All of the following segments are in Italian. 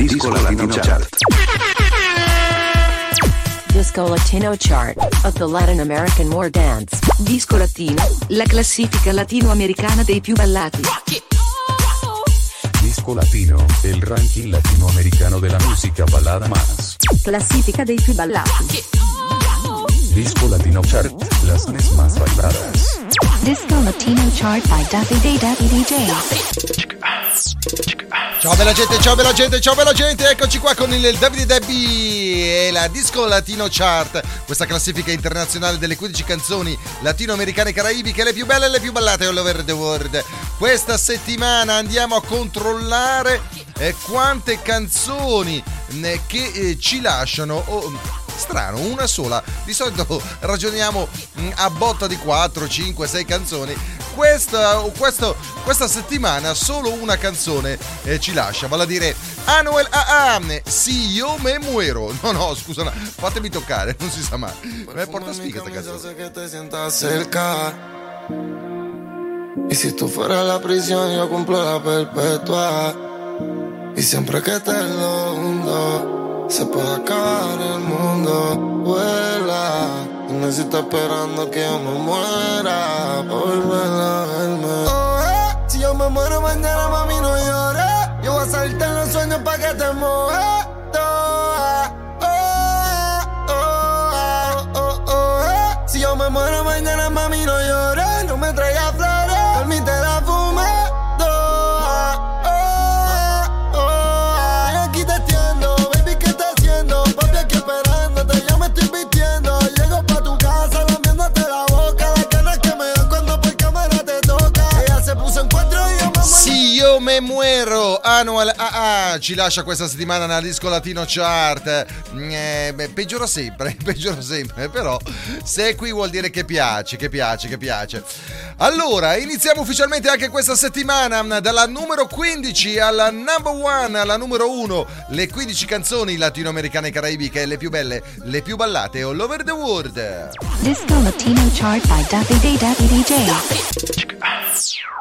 Disco Latino Chart. Disco Latino Chart of the Latin American War Dance. Disco Latino, la classifica latinoamericana dei più ballati. Disco Latino, el ranking latinoamericano de la música balada más. Classifica dei più ballati. Disco Latino Chart, las más bailadas. Disco Latino Chart by Davide Davide DJ. Ciao bella gente, ciao bella gente, ciao bella gente, eccoci qua con il Davide Debbie e la Disco Latino Chart, questa classifica internazionale delle 15 canzoni latinoamericane e caraibiche, le più belle e le più ballate all over the world. Questa settimana andiamo a controllare eh, quante canzoni eh, che eh, ci lasciano... oh, strano, una sola. Di solito ragioniamo mm, a botta di 4, 5, 6 canzoni. Questa, questo, questa settimana solo una canzone eh, ci lascia, vale a dire Anuel AA, Si Io Me Muero. No, no, scusa, no, fatemi toccare, non si sa mai. Me porta sfiga sta canzone. Y si tú fueras la prisión, yo cumplo la perpetua. Y siempre que te lo hundo, se puede acabar el mundo. Vuela. Si está esperando que yo me muera. Volver a verme. Oh, eh, Si yo me muero mañana, mami, Ci lascia questa settimana nella disco latino chart. Mm, eh, beh, peggiora sempre, peggiora sempre, però se è qui vuol dire che piace, che piace, che piace. Allora, iniziamo ufficialmente anche questa settimana mm, dalla numero 15 alla number one, alla numero 1, le 15 canzoni latinoamericane e caraibiche, le più belle, le più ballate all over the world. Disco Latino Chart by Davide Davide DJ.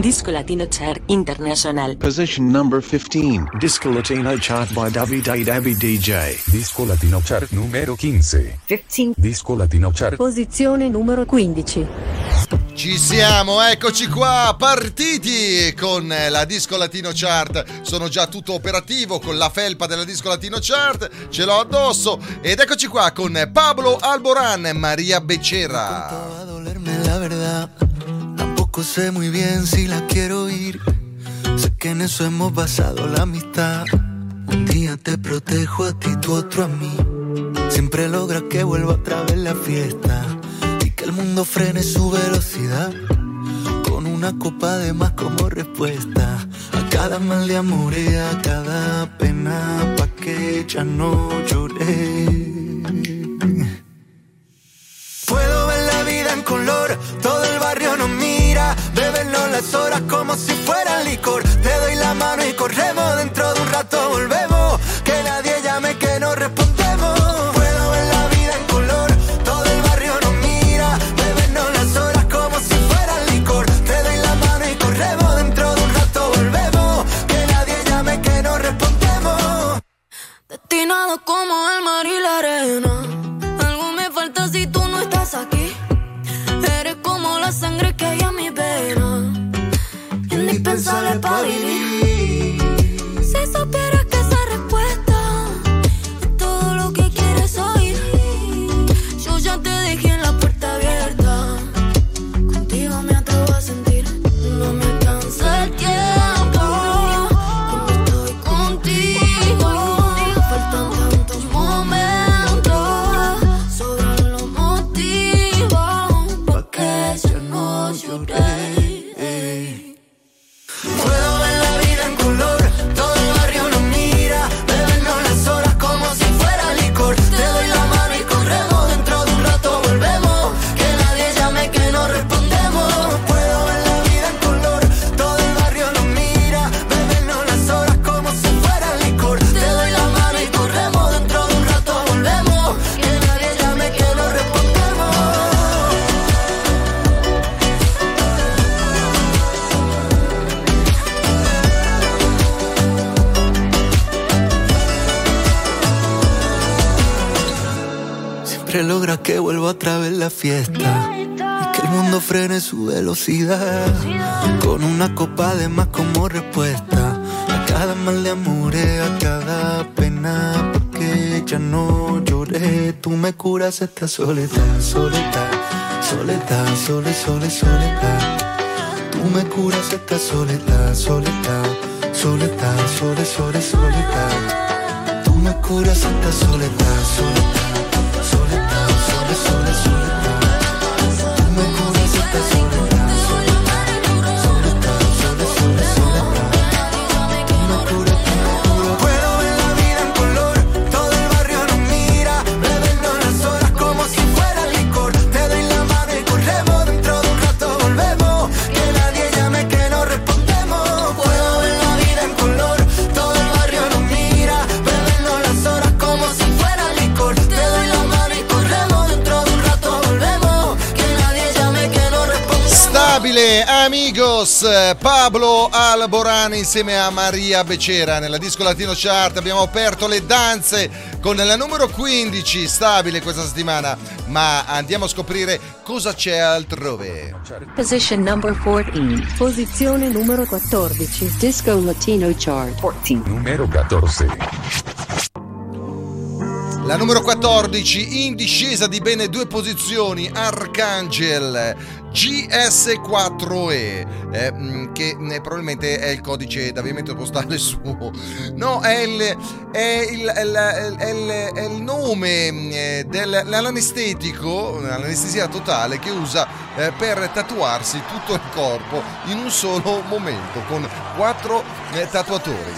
Disco Latino Chart International. Position number 15. Disco Latino chart by Davide Dabby DJ. Disco Latino Chart numero 15. 15. Disco Latino Chart. Posizione numero 15. Ci siamo, eccoci qua, partiti con la Disco Latino Chart. Sono già tutto operativo con la felpa della Disco Latino Chart, ce l'ho addosso ed eccoci qua con Pablo Alboran e Maria Becerra. Tampoco sé muy bien si la quiero ir. Sé que en eso hemos basado la amistad. Un día te protejo a ti, tú otro a mí. Siempre logras que vuelva otra vez la fiesta. Y que el mundo frene su velocidad. Con una copa de más como respuesta. A cada mal de amor y a cada pena. Pa' que ya no lloré. Puedo ver la vida en color, todo el barrio nos mira, bebernos las horas como si fuera licor. Te doy la mano y corremos, dentro de un rato volvemos, su velocidad. Con una copa de más como respuesta. A cada mal de amores, a cada pena. Porque ya no lloré. Tú me curas esta soledad, soledad. Soledad, sole, sole, soledad. Tú me curas esta soledad, soledad. Soledad, sole, sole, soledad. Tú me curas esta soledad. Soledad, amigos, Pablo Alborani insieme a Maria Becera nella Disco Latino Chart abbiamo aperto le danze con la numero 15, stabile questa settimana, ma andiamo a scoprire cosa c'è altrove. Position number 14. Posizione numero 14. Disco Latino Chart. 14. Numero 14. La numero 14 in discesa di bene due posizioni, Arcangel GS4E, eh, mh, che eh, probabilmente è il codice d'avviamento postale suo. No, è il, è il, è il- è il- è il nome mh, eh, del- dell'anestetico, l'anestesia totale che usa eh, per tatuarsi tutto il corpo in un solo momento, con quattro eh, tatuatori.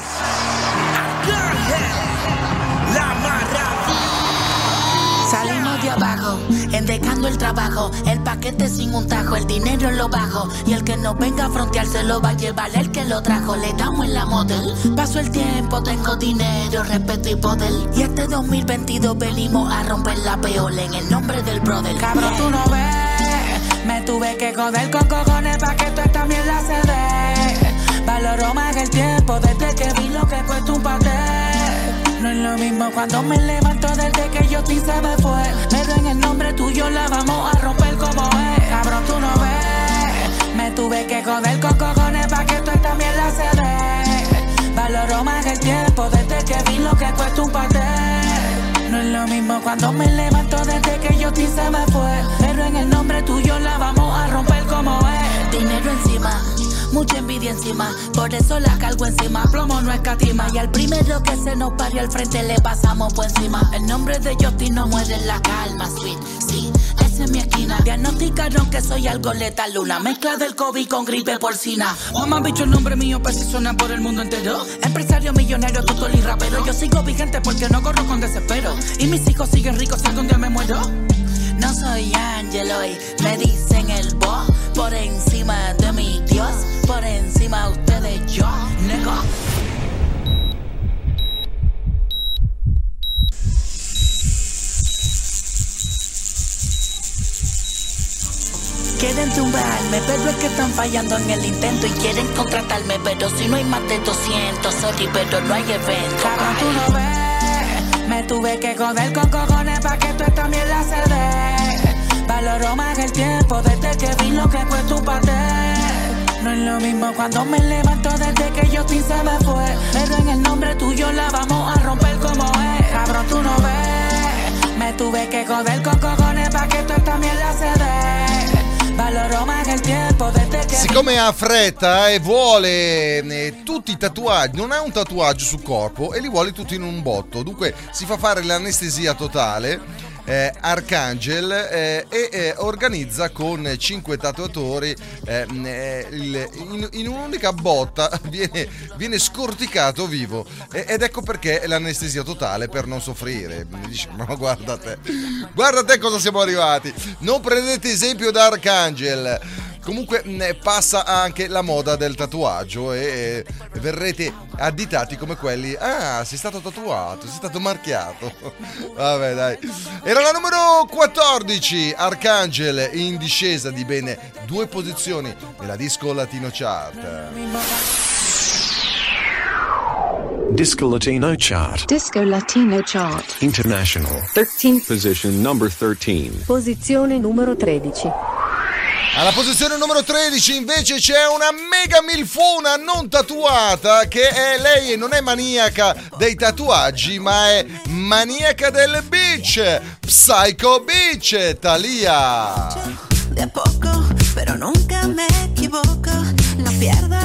Salimos de abajo, endecando el trabajo, el paquete sin un tajo, el dinero en lo bajo. Y el que no venga a frontearse lo va a llevar el que lo trajo. Le damos en la model. Paso el tiempo, tengo dinero, respeto y poder. Y este 2022 venimos a romper la peola en el nombre del brother. Cabrón, tú no ves. Me tuve que joder con cojones pa' que tú esta mierda se dé. Valoro más el tiempo desde que vi lo que cuesta un paté. No es lo mismo cuando me levanto desde que yo ti se me fue. Pero en el nombre tuyo la vamos a romper como es. Cabrón, tú no ves. Me tuve que joder con cojones pa' que tú esta mierda se dé. Valoro más el tiempo desde que vi lo que cuesta un paté. No es lo mismo cuando me levanto desde que yo ti se me fue. Pero en el nombre tuyo la vamos a romper como es. Dinero encima. Mucha envidia encima, por eso la cargo encima. Plomo no escatima. Y al primero que se nos pare al frente le pasamos por encima. El nombre de Justin no muere en la calma, sweet. Sí, esa es mi esquina. Diagnosticaron que soy algo letal. Una mezcla del COVID con gripe porcina. Mamá, bicho, el nombre mío suena por el mundo entero. Empresario millonario, tutor y rapero. Yo sigo vigente porque no corro con desespero. Y mis hijos siguen ricos si algún día me muero. No soy ángel hoy, me dicen el bo Por encima de mi Dios, por encima ustedes yo, nego Quieren tumbarme, pero es que están fallando en el intento y quieren contratarme, pero si no hay más de 200, sorry, pero no hay evento. Cabrón, tú no ves, me tuve que joder con cojones pa' que tú mierda se dé. Valoro más el tiempo desde que vi lo que cuesta un paté. No es lo mismo cuando me levanto desde que yo se me fue. Pero en el nombre tuyo la vamos a romper como es. Cabrón, tú no ves. Me tuve que joder con cojones pa' que tú tiempo desde che Siccome ha fretta e vuole eh, tutti i tatuaggi, non ha un tatuaggio sul corpo e li vuole tutti in un botto, dunque si fa fare l'anestesia totale. Eh, Arcangel eh, e eh, organizza con cinque tatuatori eh, mh, eh, il- in, in un'unica botta viene, viene scorticato vivo. Ed ecco perché l'anestesia totale per non soffrire. Mi dice ma guarda te te cosa siamo arrivati. Non prendete esempio da Arcangel Comunque mh, passa anche la moda del tatuaggio e, e verrete additati come quelli. Ah, sei stato tatuato, sei stato marchiato. Vabbè, dai. Era la numero 14, Arcangel in discesa di bene due posizioni nella disco latino chart. Disco Latino Chart. Disco Latino Chart. International. 13. Position number 13. Posizione numero 13. Alla posizione numero 13 invece c'è una mega milfona non tatuata che è lei e non è maniaca dei tatuaggi ma è maniaca del beach, Psycho Beach, Thalia. de poco, pero nunca me equivoco. No pierdo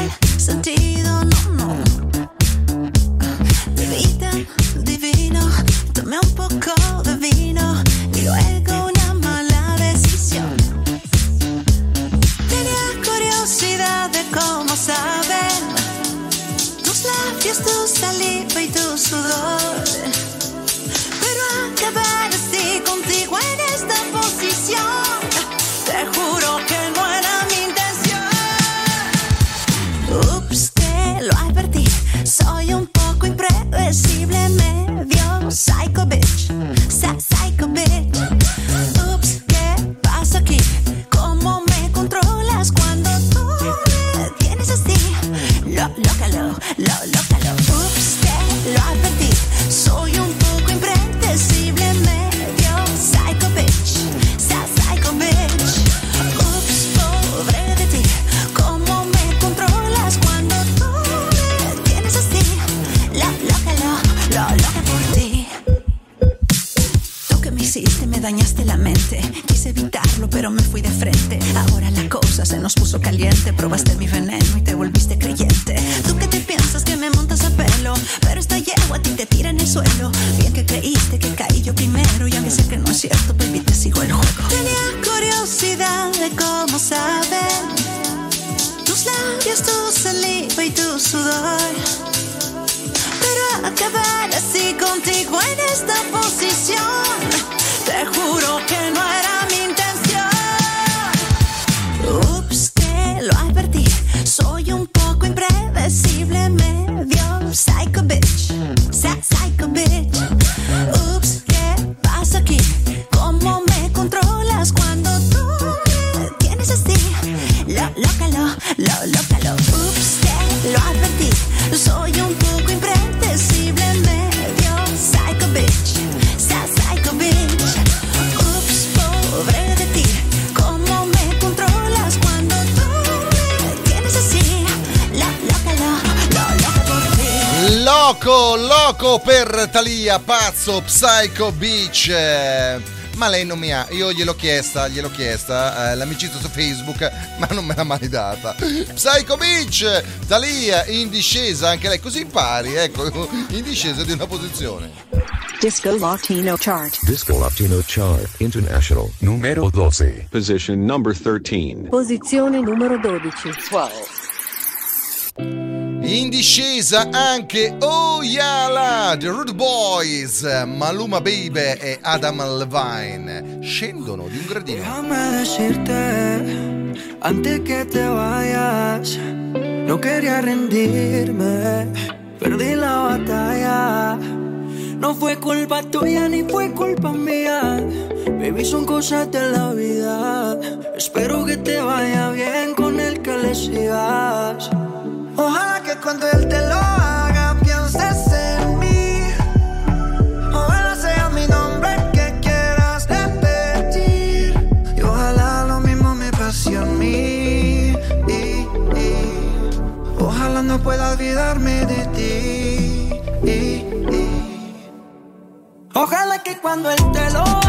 per Thalia, pazzo, Psycho Beach. Ma lei non mi ha, io gliel'ho chiesta, gliel'ho chiesta, eh, l'amicizia su Facebook, ma non me l'ha mai data. Psycho Beach, Thalia in discesa, anche lei così impari, ecco, in discesa di una posizione. Disco Latino Chart. Disco Latino Chart International numero 12. Position number 13. Posizione numero 12. In discesa anche Oh Yala, The Rude Boys, Maluma Baby e Adam Levine scendono di un gradino. Déjame decirte antes que te vayas. No quería rendirme, perdí la batalla. No fue culpa tuya ni fue culpa mía. Baby, son cosas de la vida. Espero que te vaya bien con el que le sigas. Ojalá que cuando él te lo haga pienses en mí. Ojalá sea mi nombre que quieras repetir. Y ojalá lo mismo me pase a mí. Ojalá no pueda olvidarme de ti. Ojalá que cuando él te lo haga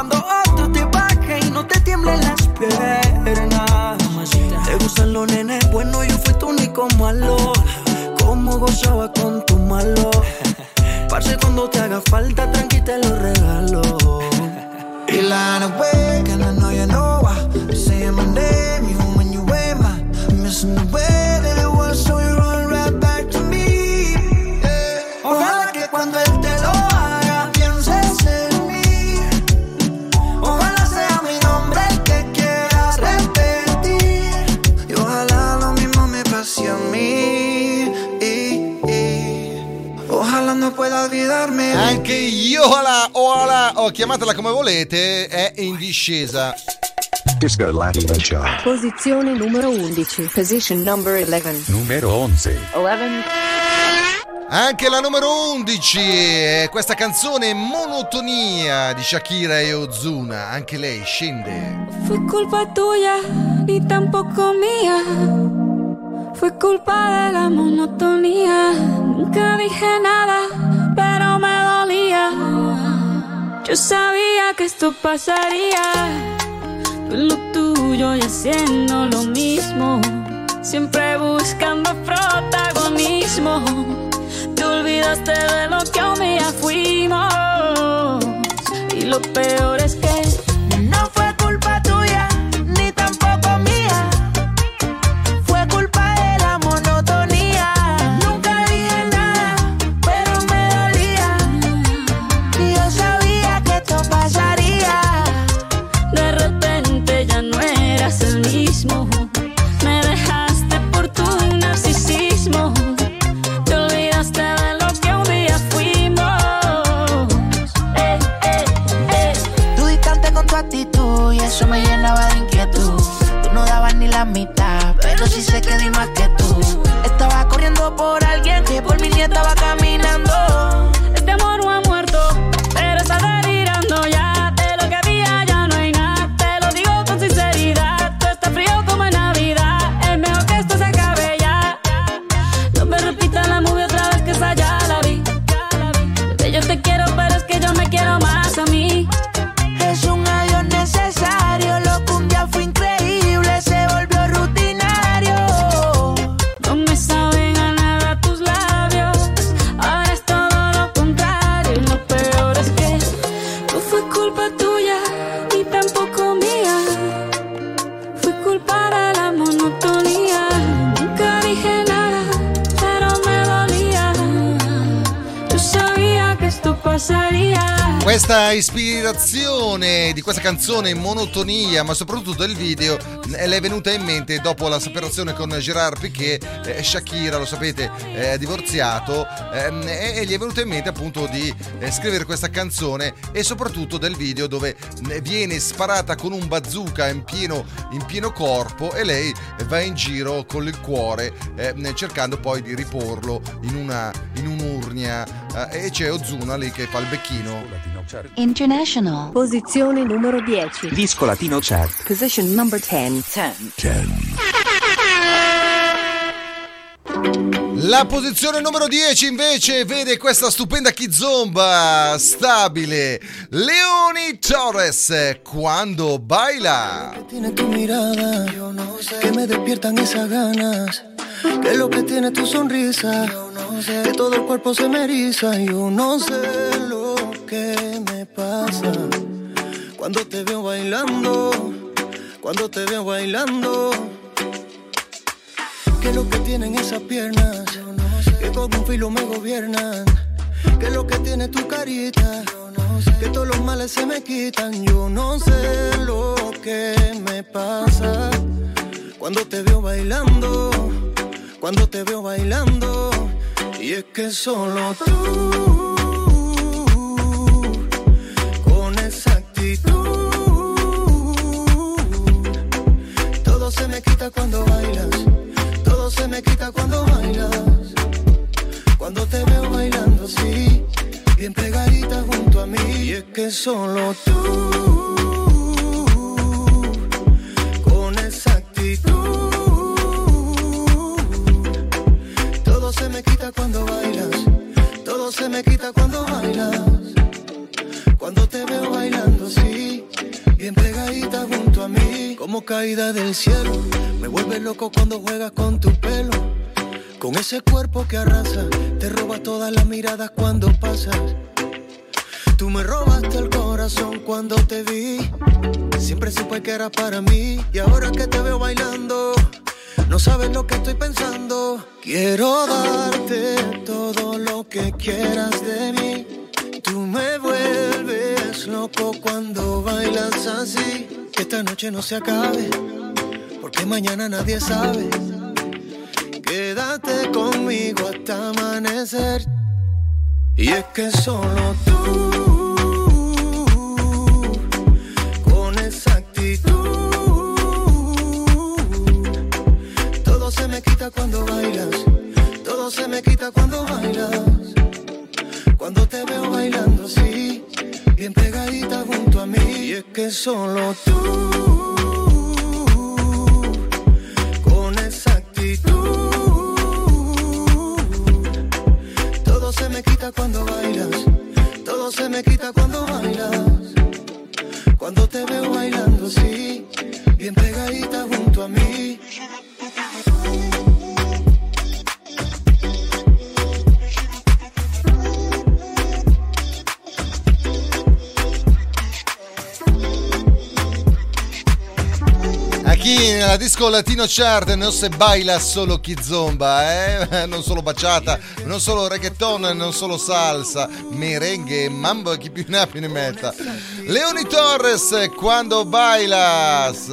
Cuando otro te baje y no te tiemblen las piernas. Te gustan los nenes, bueno, yo fui tu único malo. Cómo gozaba con tu malo. Parce, cuando te haga falta, tranqui te lo regalo. You line awake and I know you know why. Saying my name even when you mine. I'm missing the way that Anche Yola Ola, o chiamatela come volete, è in discesa. Disco Latino Chart. Posizione numero 11. Position number 11. Numero 11. 11. Anche la numero 11 è questa canzone Monotonia di Shakira e Ozuna, anche lei scende. Fue culpa tuya, ni tampoco mía. Fue culpa de la monotonía. Nunca dije nada. Yo sabía que esto pasaría. Tú lo tuyo y haciendo lo mismo. Siempre buscando protagonismo. Te olvidaste de lo que un día fuimos. Y lo peor es que questa canzone Monotonia, ma soprattutto del video, eh, le è venuta in mente dopo la separazione con Gerard Piquet, eh, Shakira, lo sapete, è divorziato, ehm, e, e gli è venuta in mente appunto di eh, scrivere questa canzone e soprattutto del video dove eh, viene sparata con un bazooka in pieno, in pieno corpo e lei va in giro con il cuore eh, cercando poi di riporlo in, una, in un'urnia eh, e c'è Ozuna lì che fa il becchino. International. Posizione numero 10. Disco Latino Chart. Position number 10. 10. La posizione numero 10 invece vede questa stupenda kizomba stabile, Leoni Torres, quando baila. tiene tu mirada que me despiertan esas ganas es lo que tiene tu sonrisa que todo el cuerpo se me eriza yo no sé lo que me pasa cuando te veo bailando cuando te veo bailando que es lo que tienen esas piernas que con un filo me gobiernan que es lo que tiene tu carita que todos los males se me quitan. Yo no sé lo que me pasa cuando te veo bailando, cuando te veo bailando. Y es que solo tú, con esa actitud, todo se me quita cuando bailas, todo se me quita cuando bailas. Cuando te veo bailando, sí, bien pegadita junto a mí. Y es que solo tú, con esa actitud, todo se me quita cuando bailas, todo se me quita cuando bailas. Cuando te veo bailando así, bien pegadita junto a mí, como caída del cielo, me vuelve loco cuando juegas con tu pelo. Con ese cuerpo que arrasa, te roba todas las miradas cuando pasas. Tú me robaste el corazón cuando te vi. Siempre supe que era para mí. Y ahora que te veo bailando, no sabes lo que estoy pensando. Quiero darte todo lo que quieras de mí. Tú me vuelves loco cuando bailas así. Que esta noche no se acabe, porque mañana nadie sabe. Quédate conmigo hasta amanecer. Y es que solo tú, con esa todo se me quita cuando bailas, todo se me quita cuando bailas. Cuando te veo bailando así, bien pegadita junto a mí. Y es que solo tú, con esa actitud, todo se me quita cuando bailas, todo se me quita cuando bailas. Cuando te veo bailando así, bien pegadita junto a mí. Nella disco latino chart non se baila solo kizomba, eh? non solo baciata, non solo reggaeton, non solo salsa, merengue, mambo chi più ne ha più ne metta. Leoni Torres, quando bailas,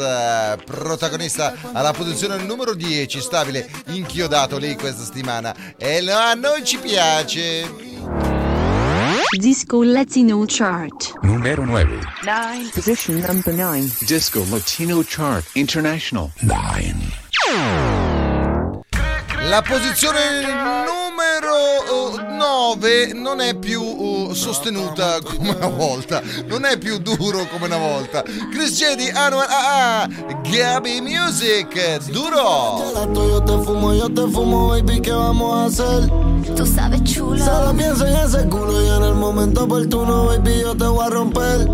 protagonista alla posizione numero 10, stabile, inchiodato lì questa settimana. E a noi ci piace. Disco Latino Chart. Numero 9. Position number 9. Disco Latino Chart International. 9. La posizione numero 9 non è più uh, sostenuta come una volta, non è più duro come una volta. Chris Jedi, Anuel AA, Gabi Music, duro. Yo te fumo, yo te fumo, baby, ¿qué vamos a hacer? Tú sabes, chulo. Solo pienso en ese culo y en el momento oportuno, baby, yo te voy a romper.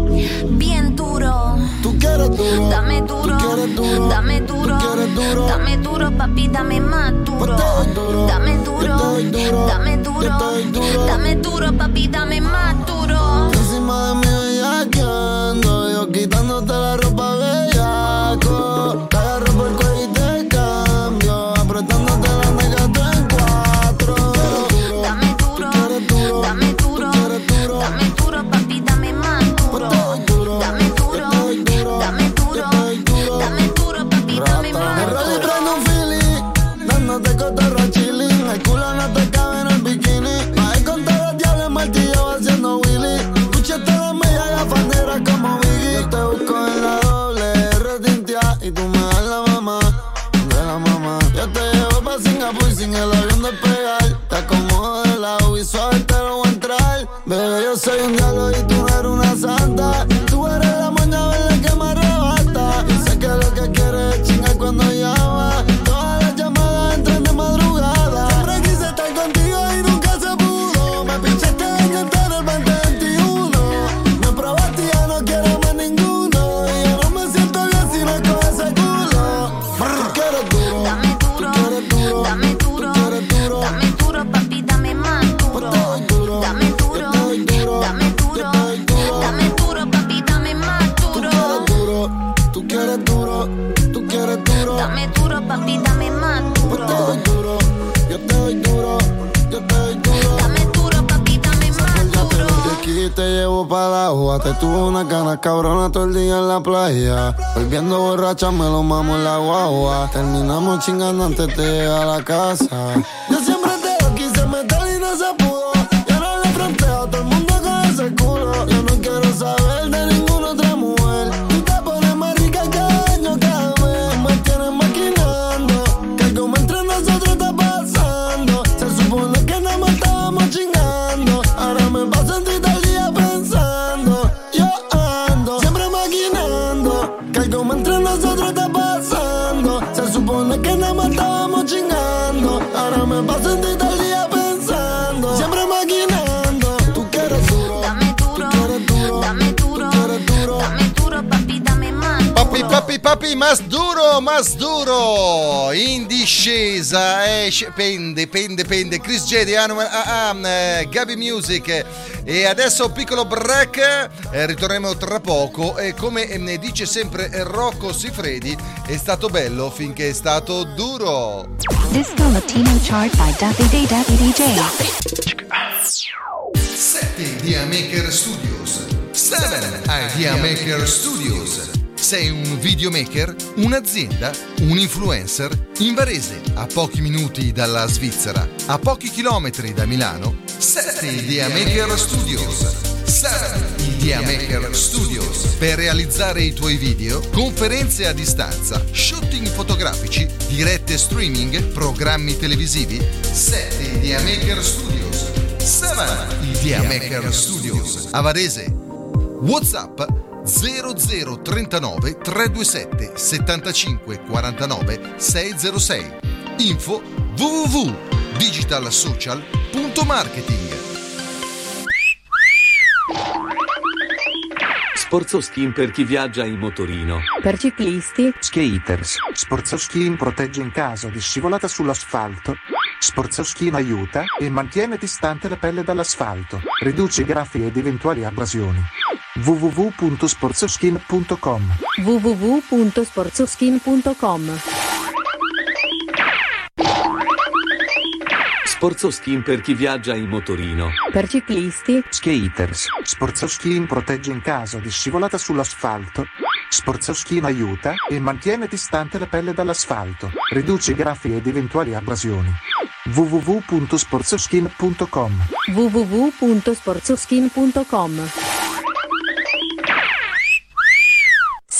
Bien duro. Tú quieres duro. Dame duro. Tú quieres duro. Dame duro. Tú quieres duro. Dame duro, papi, dame más duro. Duro. Dame duro. Dame duro. Dame duro, papi, dame más duro. Encima de mí bellaqueando, yo quitándote la Volviendo borracha me lo mamo en la guagua. Terminamos chingando antes de llegar a la casa. Duro, mas duro, in discesa, eh, sc- pende, pende, pende, Chris Jedi, ah, ah, ah, eh, Gabi Music. E adesso un piccolo break, eh, ritorneremo tra poco. E come ne dice sempre Rocco Sifredi, è stato bello finché è stato duro. Disco Latino Chart by Davide Davide DJ. 7 Idea Maker Studios. 7 Idea Maker Studios sei un videomaker, un'azienda, un influencer? In Varese, a pochi minuti dalla Svizzera, a pochi chilometri da Milano, 7 Idea Maker Studios. 7 Idea Maker Studios per realizzare i tuoi video, conferenze a distanza, shooting fotografici, dirette streaming, programmi televisivi. 7 Idea Maker Studios. 7 Idea Maker Studios. A Varese, WhatsApp 0039 327 75 49 606. Info www.digitalsocial.marketing. Sporzo Skin per chi viaggia in motorino. Per ciclisti, Skaters. Sportsoskin protegge in caso di scivolata sull'asfalto. Sportsoskin aiuta e mantiene distante la pelle dall'asfalto. Riduce i graffi ed eventuali abrasioni. www.sportsoskin.com www.sportsoskin.com. Sporzo Skin per chi viaggia in motorino. Per ciclisti, Skaters. Sportsoskin protegge in caso di scivolata sull'asfalto. Sportsoskin aiuta e mantiene distante la pelle dall'asfalto. Riduce i graffi ed eventuali abrasioni. www.sportsoskin.com www.sportsoskin.com.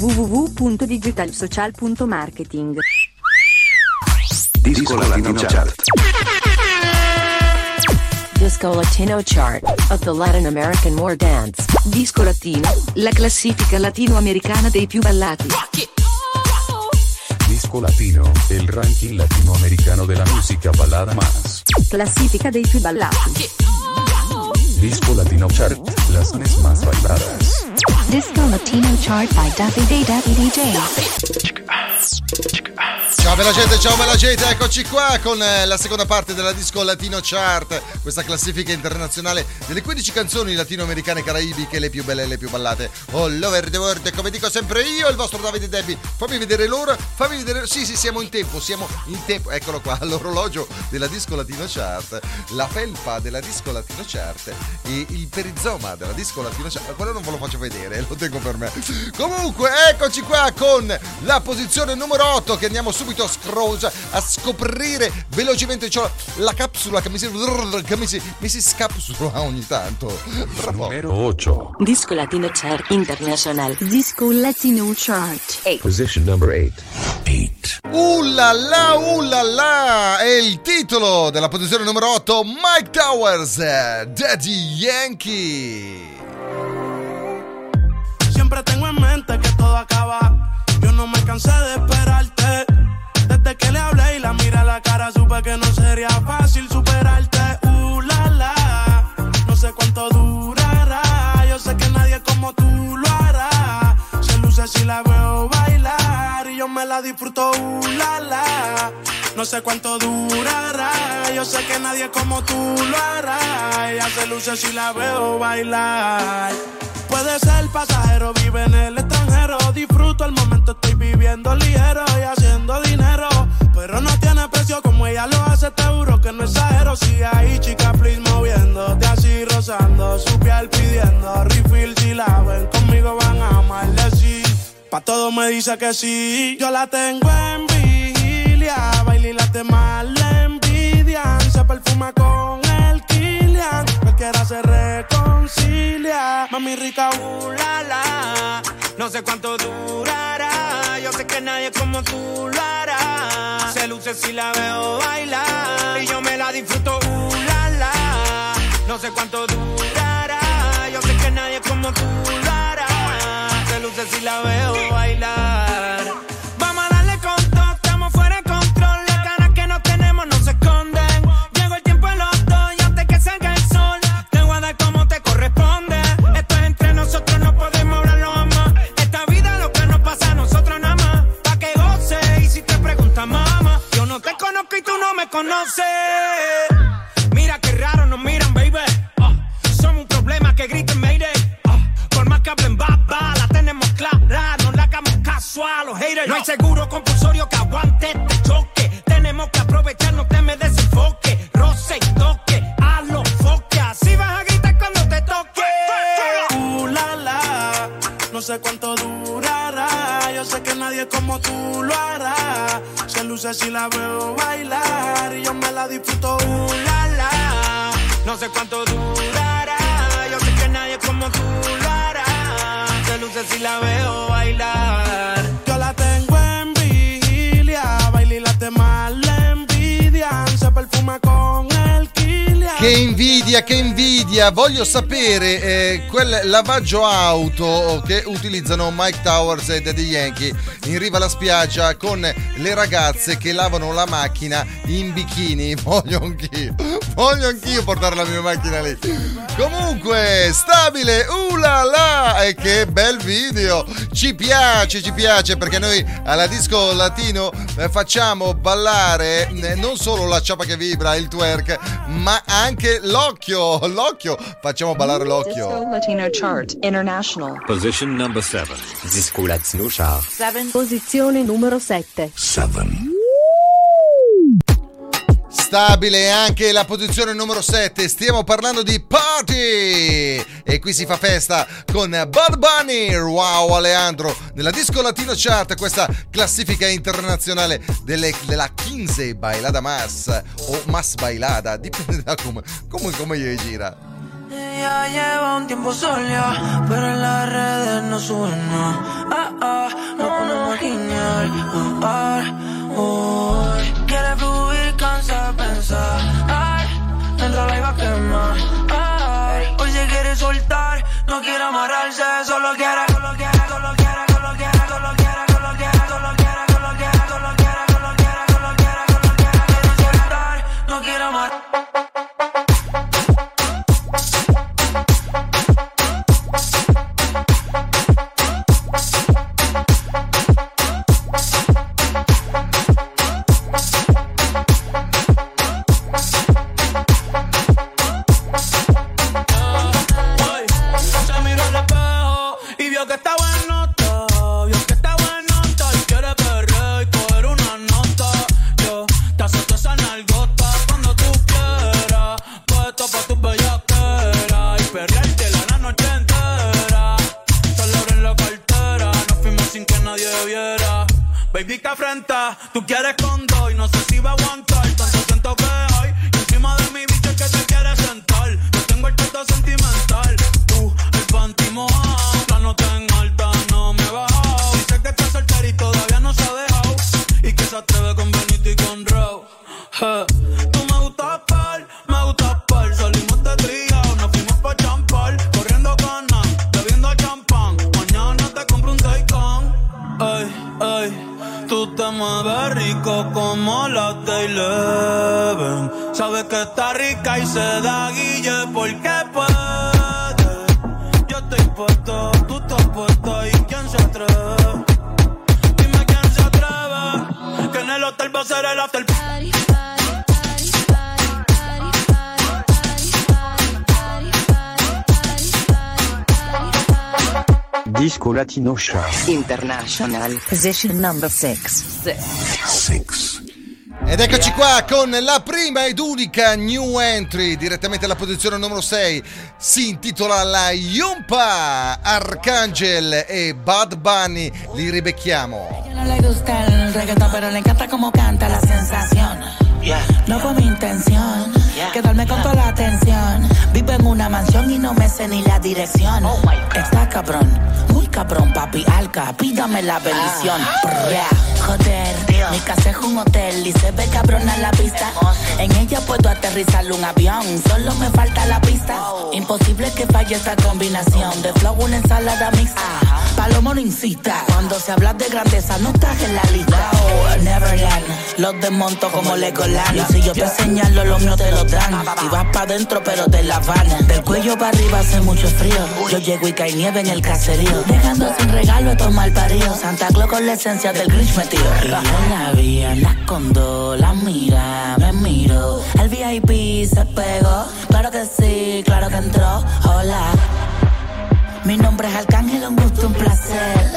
www.digitalsocial.marketing Disco Latino Chart. Disco Latino Chart of the Latin American War Dance. Disco Latino, la classifica latinoamericana dei più ballati. Disco Latino, el ranking latinoamericano de la música balada más. Classifica dei più ballati. Disco Latino Chart, las más bailadas. Disco Latino Chart by Davide Davide DJ. Ciao bella gente, ciao bella gente, eccoci qua con eh, la seconda parte della Disco Latino Chart, questa classifica internazionale delle 15 canzoni latinoamericane caraibiche, le più belle e le più ballate. All over the world, come dico sempre io, il vostro Davide Debbie. Fammi vedere l'ora, fammi vedere... Sì, sì, siamo in tempo, siamo in tempo. Eccolo qua, l'orologio della Disco Latino Chart, la felpa della Disco Latino Chart e il perizoma della Disco Latino Chart. Quello non ve lo faccio vedere, lo tengo per me. Comunque, eccoci qua con la posizione numero 8 che andiamo subito a scroll, a scoprire velocemente c'ho la capsula che mi si, che mi si, mi si scapsula ogni tanto. Bravo. Numero 8. Disco Latino Chart International. Disco Latino Chart. Position number 8. 8. Uh la la, uh la la, è il titolo della posizione numero 8, Mike Towers, Daddy Yankee. Siempre tengo en mente que todo acaba. Yo no me cansé de esperarte. Desde que le hablé y la miré a la cara, supe que no sería fácil superarte. Uh, la, la. No sé cuánto durará. Yo sé que nadie como tú lo hará. Se luce si la veo bailar y yo me la disfruto. Uh, la, la. No sé cuánto durará. Yo sé que nadie como tú lo hará. Ella se luce si la veo bailar. Puede ser pasajero, vive en el extranjero. Disfruto el momento, estoy viviendo ligero y haciendo dinero. Pero no tiene precio como ella lo hace, te juro que no exagero. Si hay chica, please moviéndote así, rozando su piel pidiendo refill. Si la ven conmigo, van a amarle sí. Pa' todo me dice que sí. Yo la tengo en vigilia. Baila y las le envidian. Se perfuma con el Kilian. Cualquiera se reconcilia. Mami rica, uh, la. No sé cuánto durará. Yo sé que nadie como tú lo hará. Se luce si la veo bailar. Y yo me la disfruto, uh, la, la. No sé cuánto durará. Yo sé que nadie como tú lo hará. Se luce si la veo bailar. Me conoces. Mira qué raro nos miran, baby. Ah, somos un problema que griten Mayday. Ah, por más que hablen baba, la tenemos clara. No le hagamos caso a los haters. No hay seguro compulsorio que aguante este choque. Tenemos que aprovechar, no te me desenfoque. Roce y toque, a los foques. Así vas a gritar cuando te toque. Uh, la, la. No sé cuánto durará. Yo sé que nadie como tú lo hará. Luce si la veo bailar. Y yo me la disfruto. Uh, la. No sé cuánto durará. Yo sé que nadie como tú lo hará. Se luce si la veo bailar. Che invidia, che invidia! Voglio sapere eh, quel lavaggio auto che utilizzano Mike Towers e Daddy Yankee in riva alla spiaggia con le ragazze che lavano la macchina in bikini. Voglio anch'io, voglio anch'io portare la mia macchina lì. Comunque, stabile, uh la la! E che bel video! Ci piace, ci piace perché noi alla disco latino eh, facciamo ballare eh, non solo la ciapa che vibra, il twerk, ma anche l'occhio, l'occhio, facciamo ballare l'occhio. Disco Latino Chart International. Position number 7. Disco Latino Chart. Posizione numero 7. Stabile anche la posizione numero 7, stiamo parlando di party! E qui si fa festa con Bad Bunny, wow Aleandro, nella disco latino chart, questa classifica internazionale delle- della 15 bailada más o más bailada, dipende da come, come, come gira. Ella lleva un tiempo sola, pero en las redes no sube. Ah, ah, nos ponemos genial. Ah, ah, oh. Quiere fluir, cansa de pensar. Ay, entra y va a quemar. Ay, hoy se quiere soltar, no quiere amarrarse, solo quiere, solo quiere, solo quiere, tú te mueves rico como la Eleven. Sabes que está rica y se da guille porque puede. Yo estoy puesto, tú estás puesto y quién se atreve. Dime quién se atreve. Que en el hotel va a ser el after party. Disco Latino Chart. International. Position number 6. Ed eccoci qua con la prima ed unica new entry direttamente alla posizione numero 6. Si intitola La Yumpa. Arcangel e Bad Bunny li ribecchiamo. No le gusta el reggaetón, pero le encanta como canta la sensación. No fue mi intención. Quedarme con toda la atención. Vivo en una mansión y no me sé ni la dirección. Está cabrón, muy cabrón, papi alca. Pídame la bendición. Prrra, Joder, mi casa es un hotel y se ve cabrona la vista. En ella puedo aterrizar un avión, solo me falta la pista. Imposible que falle esta combinación de flow, una ensalada mixta. Palomo no incita, cuando se habla de grandeza no estás en la lista. Oh, Neverland, los desmonto como Legoland. Y si yo te señalo, los míos te lo dan. Y vas pa' dentro, pero te la van. Del cuello para arriba hace mucho frío. Yo llego y cae nieve en el caserío. Dejando sin regalo estos mal paridos. Santa Claus con la esencia del Grinch metido. Y yo la vi, la escondo, la mira, me miro. El VIP se pegó. Claro que sí, claro que entró. Hola. Mi nombre es Arcángel, un gusto, un placer.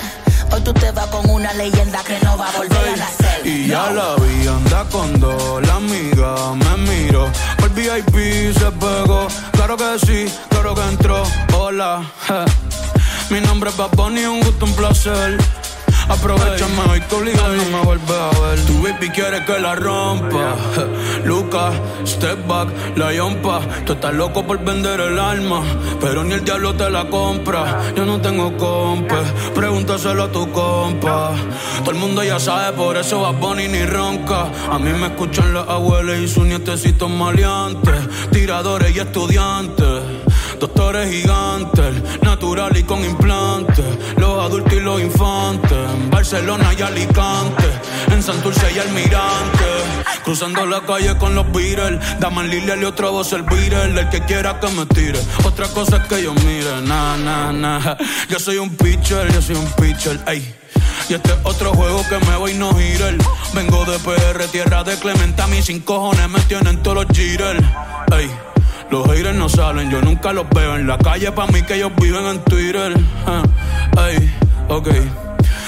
Hoy tú te vas con una leyenda que no va a volver a nacer. Y ya la vi, anda con dos, la amiga me miró. VIP se pegó, claro que sí, claro que entró. Hola, mi nombre es Bad Bunny, un gusto, un placer. Aprovechame hoy que obligado no me vuelves a ver. Tu baby quiere que la rompa. Lucas, step back, la yompa. Tú estás loco por vender el alma, pero ni el diablo te la compra. Yo no tengo compa, pregúntaselo a tu compa. Todo el mundo ya sabe, por eso va Bunny ni ronca. A mí me escuchan las abuelas y sus nietecitos maleantes, tiradores y estudiantes. Doctores gigantes, natural y con implantes. Los adultos y los infantes. En Barcelona y Alicante. En Santurce y Almirante. Cruzando la calle con los Beatles. Daman Lilia y otra voz el Beatle. El que quiera que me tire. Otra cosa es que yo mire. Na, na, na. Yo soy un pitcher, yo soy un pitcher. Ey. Y este es otro juego que me voy no girar. Vengo de PR, tierra de Clementa. Mis sin cojones me tienen todos los jitters. Ey. Los haters no salen, yo nunca los veo en la calle. Pa' mí que ellos viven en Twitter. Ey, ok.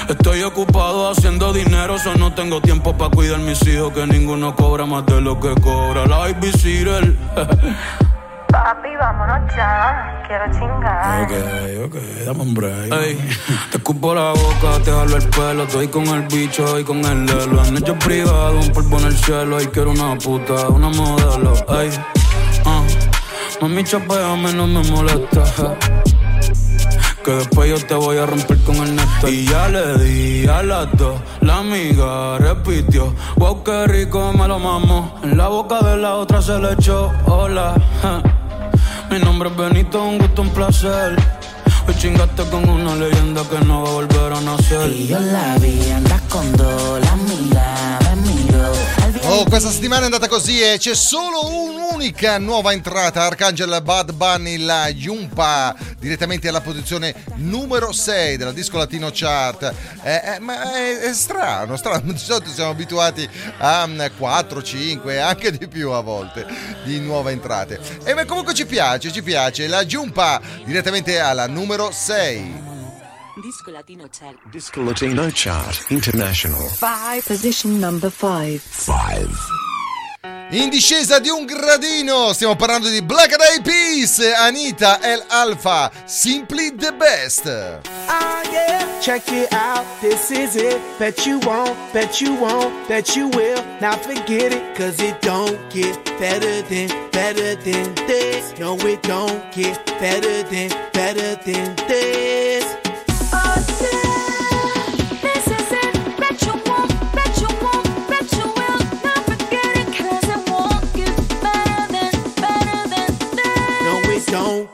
Estoy ocupado haciendo dinero, so no tengo tiempo para cuidar mis hijos. Que ninguno cobra más de lo que cobra la Ivy Cyril. Papi, vámonos ya. Quiero chingar. Ok, ok, dame un break. Ey, te escupo la boca, te jalo el pelo. Estoy con el bicho y con el lelo. Han hecho privado, un polvo en el cielo. Y quiero una puta, una modelo. Ey, mami, chapeame, no me molesta. Que después yo te voy a romper con el néctar. Y ya le di a las dos. La amiga repitió. Wow, qué rico me lo mamo. En la boca de la otra se le echó. Hola. Mi nombre es Benito, un gusto, un placer. Hoy chingaste con una leyenda que no va a volver a nacer. Y yo la vi, andas con dos, la miro. Oh, questa settimana è andata così e c'è solo un'unica nuova entrata. Arcangel Bad Bunny, la Yumpa, direttamente alla posizione numero 6 della Disco Latino Chart. Eh, eh, ma è, è strano, strano. Di solito siamo abituati a mm, 4, 5, anche di più a volte, di nuove entrate. E ma comunque ci piace, ci piace. La Yumpa, direttamente alla numero 6. Disco Latino Chart. Disco Latino Chart International. Five. Position number five. In discesa di un gradino, stiamo parlando di Black Eyed Peas, Anita El Alfa, Simply the Best. Ah, yeah. Check it out. This is it. Bet you won't, bet you won't, bet you will. Now forget it, cause it don't get better than, better than this. No, it don't get better than, better than. This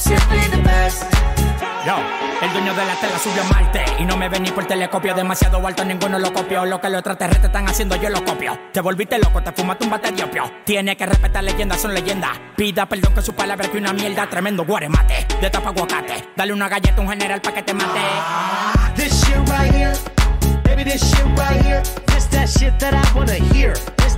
Simply the best. Yo, el dueño de la tela subió a Marte Y no me ven ni por telescopio. Demasiado alto, ninguno lo copió. Lo que los extraterrestres están haciendo, yo lo copio. Te volviste loco, te fumaste un bate de opio. Tiene que respetar leyendas, son leyendas. Pida perdón que su palabra que una mierda. Tremendo guaremate, de tapa aguacate. Dale una galleta a un general pa' que te mate. This shit right here, baby, this shit right here. This that shit that I wanna hear.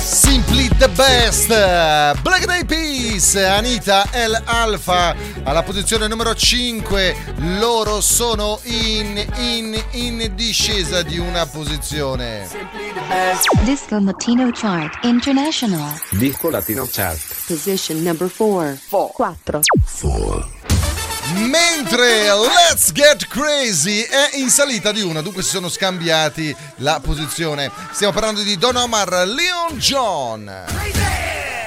Simply the best. Black Day Peace Anita El Alfa alla posizione numero 5 loro sono in, in, in discesa di una posizione Disco Latino Chart International. Disco Latino Chart. Position number 4. 4. Mentre Let's Get Crazy è in salita di una dunque si sono scambiati la posizione. Stiamo parlando di Don Omar Leon John. ¿Qué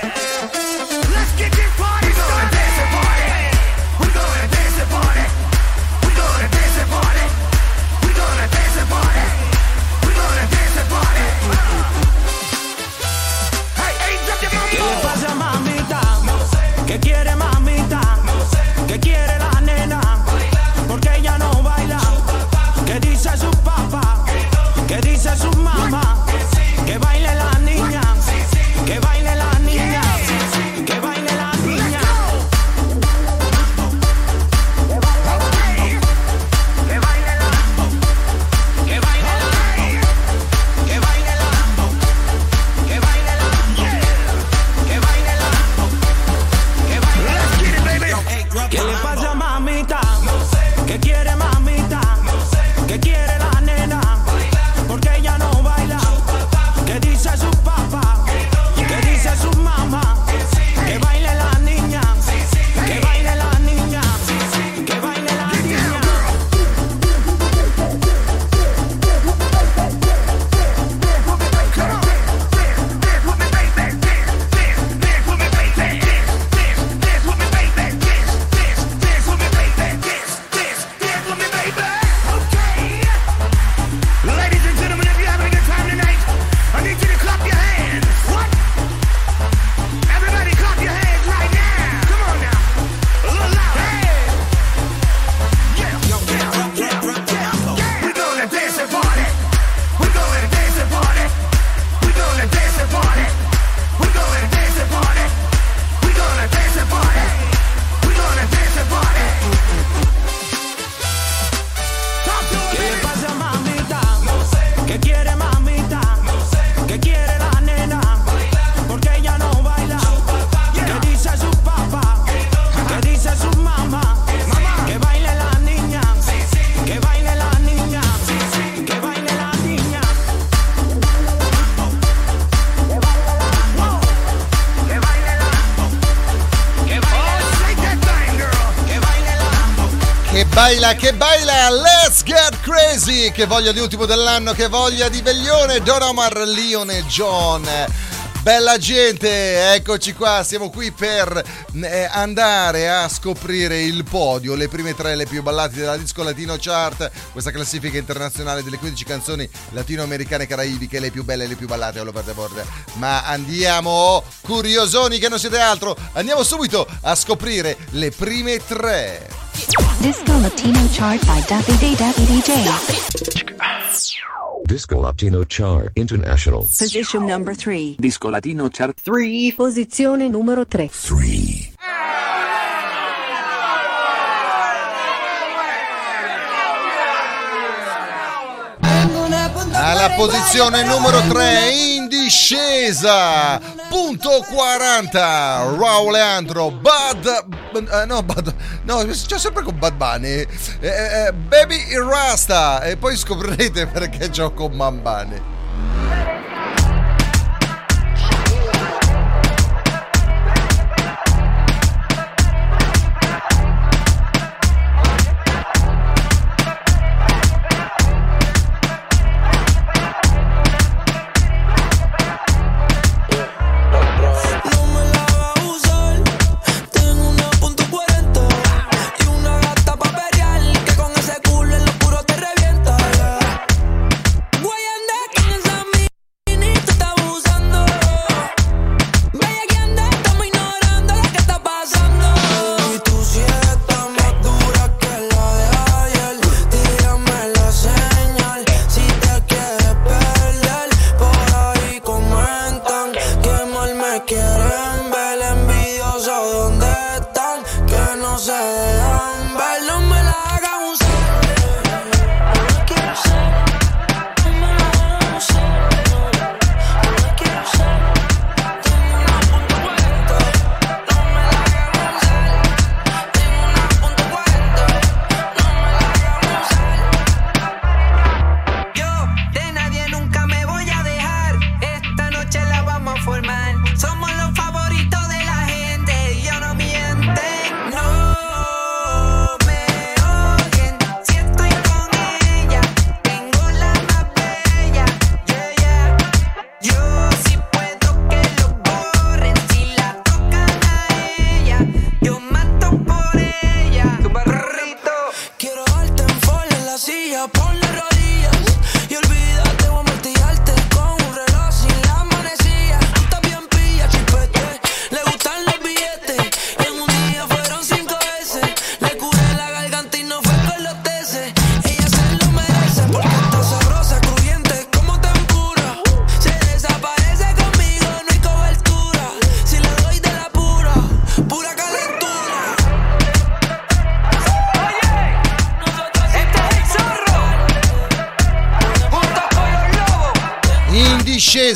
Baila che baila, let's get crazy! Che voglia di ultimo dell'anno, che voglia di veglione, Don Omar, Leone, John. Bella gente, eccoci qua, siamo qui per eh, andare a scoprire il podio, le prime tre, le più ballate della Disco Latino Chart, questa classifica internazionale delle 15 canzoni latinoamericane e caraibiche, le più belle e le più ballate all over the board. Ma andiamo, curiosoni che non siete altro, andiamo subito a scoprire le prime tre. Disco Latino Chart by Daffy Daffy DJ. Disco Latino Chart International. Position number 3. Disco Latino Chart 3. Posizione numero 3. Alla posizione numero 3 in discesa, punto 40, Raul Leandro, Bad, eh, no, Bad, no, c'è sempre con Bad Bunny, eh, eh, Baby Rasta, e poi scoprirete perché gioco con Man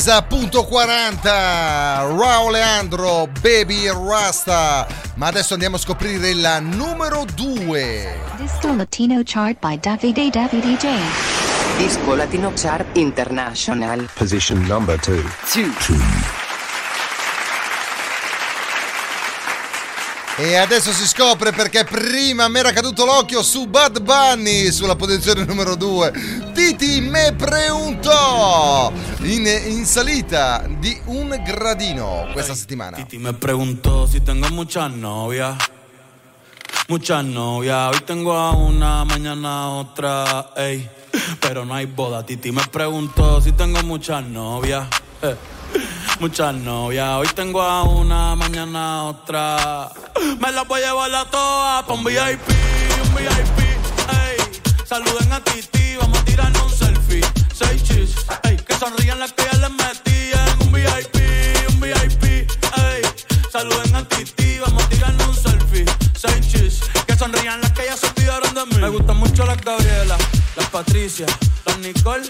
Punto 6.40 Raul Leandro Baby Rasta. Ma adesso andiamo a scoprire la numero 2 Disco Latino Chart by Davide Davide J. Disco Latino Chart International. Position number 2 2 E adesso si scopre perché prima mi era caduto l'occhio su Bad Bunny sulla posizione numero 2. Titi me preguntò in, in salita di un gradino questa settimana. Titi me preguntó si tengo muchas novias. Muchas novias. Hoy tengo a una, mañana a otra. Ey. Pero no hay boda. Titi me preguntó si tengo muchas novias. Eh. Muchas novias. Hoy tengo a una, mañana otra. Me las voy a llevar a todas pa' un VIP, un VIP. Ey. Saluden a Titi, vamos a tirarnos un selfie. Seis chis, ey. Que sonrían las que ya les metí en un VIP, un VIP. Ey. Saluden a Titi, vamos a tirarnos un selfie. Seis chis, que sonrían las que ya se olvidaron de mí. Me gustan mucho las Gabriela, las Patricia, las Nicole,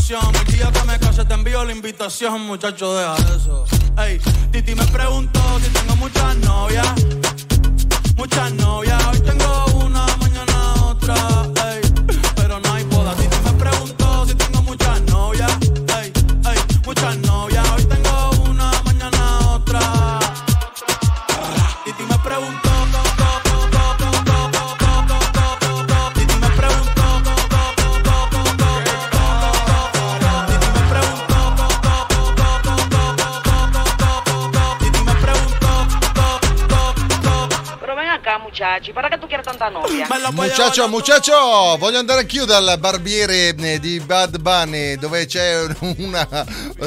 La invitación, muchacho, deja eso. Ey, Titi me preguntó si tengo muchas novias. Muchas novias, hoy tengo una, mañana otra. Ey, tanta novia? Muchacho, muchacho, voglio andare anch'io dal barbiere eh, di Bad Bunny dove c'è una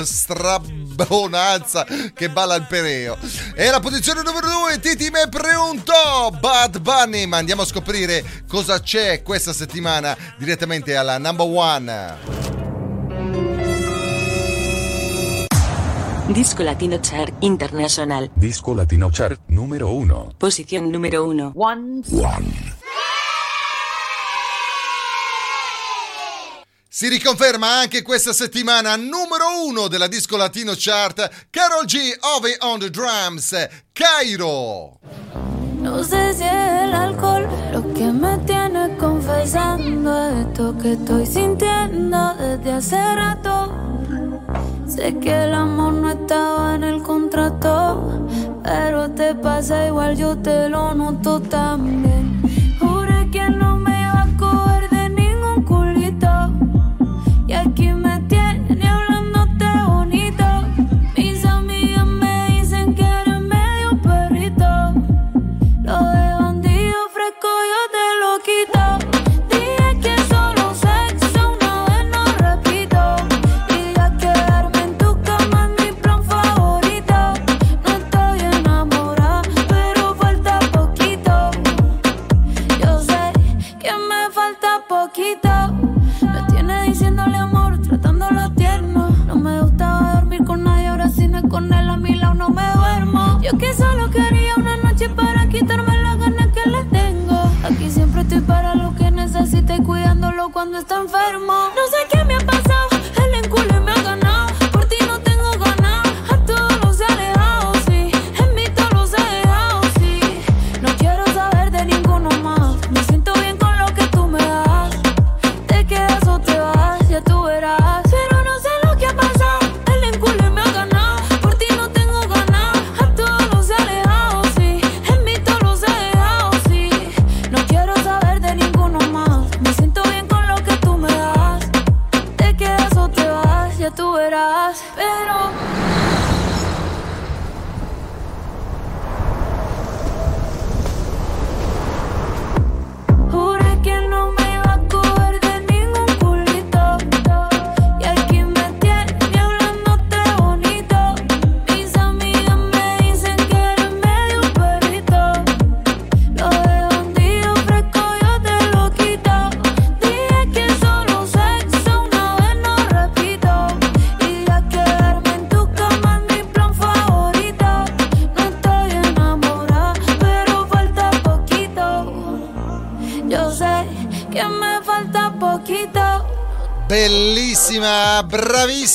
strabonanza che balla il pereo. E la posizione numero due, Titi me preguntò Bad Bunny, ma andiamo a scoprire cosa c'è questa settimana direttamente alla number one. Disco Latino Chart Internacional. Disco Latino Chart número 1. Posición número 1. One. Si riconferma anche questa settimana numero uno della Disco Latino Chart, Carol G. Ove on the drums, Cairo. No sé si es el alcohol lo que me tiene confesando esto que estoy sintiendo desde hace rato. Sé que el amor no estaba en el contrato, pero te pasa igual, yo te lo noto también.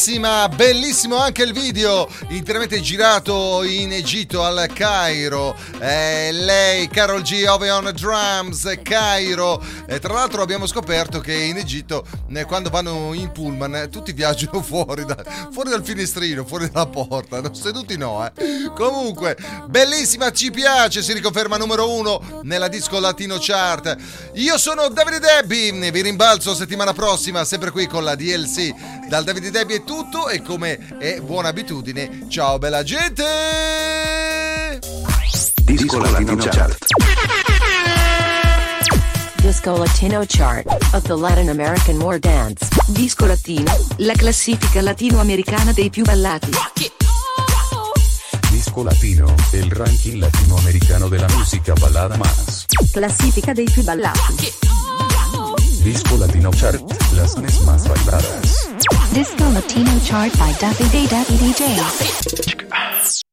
Bravissima, bellissimo anche il video interamente girato in Egitto al Cairo. Eh, lei, Carol G, Ove on Drums, Cairo. E tra l'altro abbiamo scoperto che in Egitto, eh, quando vanno in pullman, eh, tutti viaggiano fuori, da- fuori dal finestrino, fuori dalla porta. No, seduti no, eh. Comunque, bellissima, ci piace, si riconferma numero uno nella disco latino chart. Io sono Davide Debbie, vi rimbalzo settimana prossima, sempre qui con la DLC. Dal Davide Debbie è tutto e come è buona abitudine, ciao bella gente! Disco Latino Chart. Disco Latino Chart of the Latin American War Dance. Disco latino, la classifica latinoamericana dei più ballati. Disco Latino, el ranking latinoamericano de la música balada más. Classifica dei più ballati. Disco Latino Chart, las más bailadas. Disco Latino chart by Duffy Day Duffy DJ.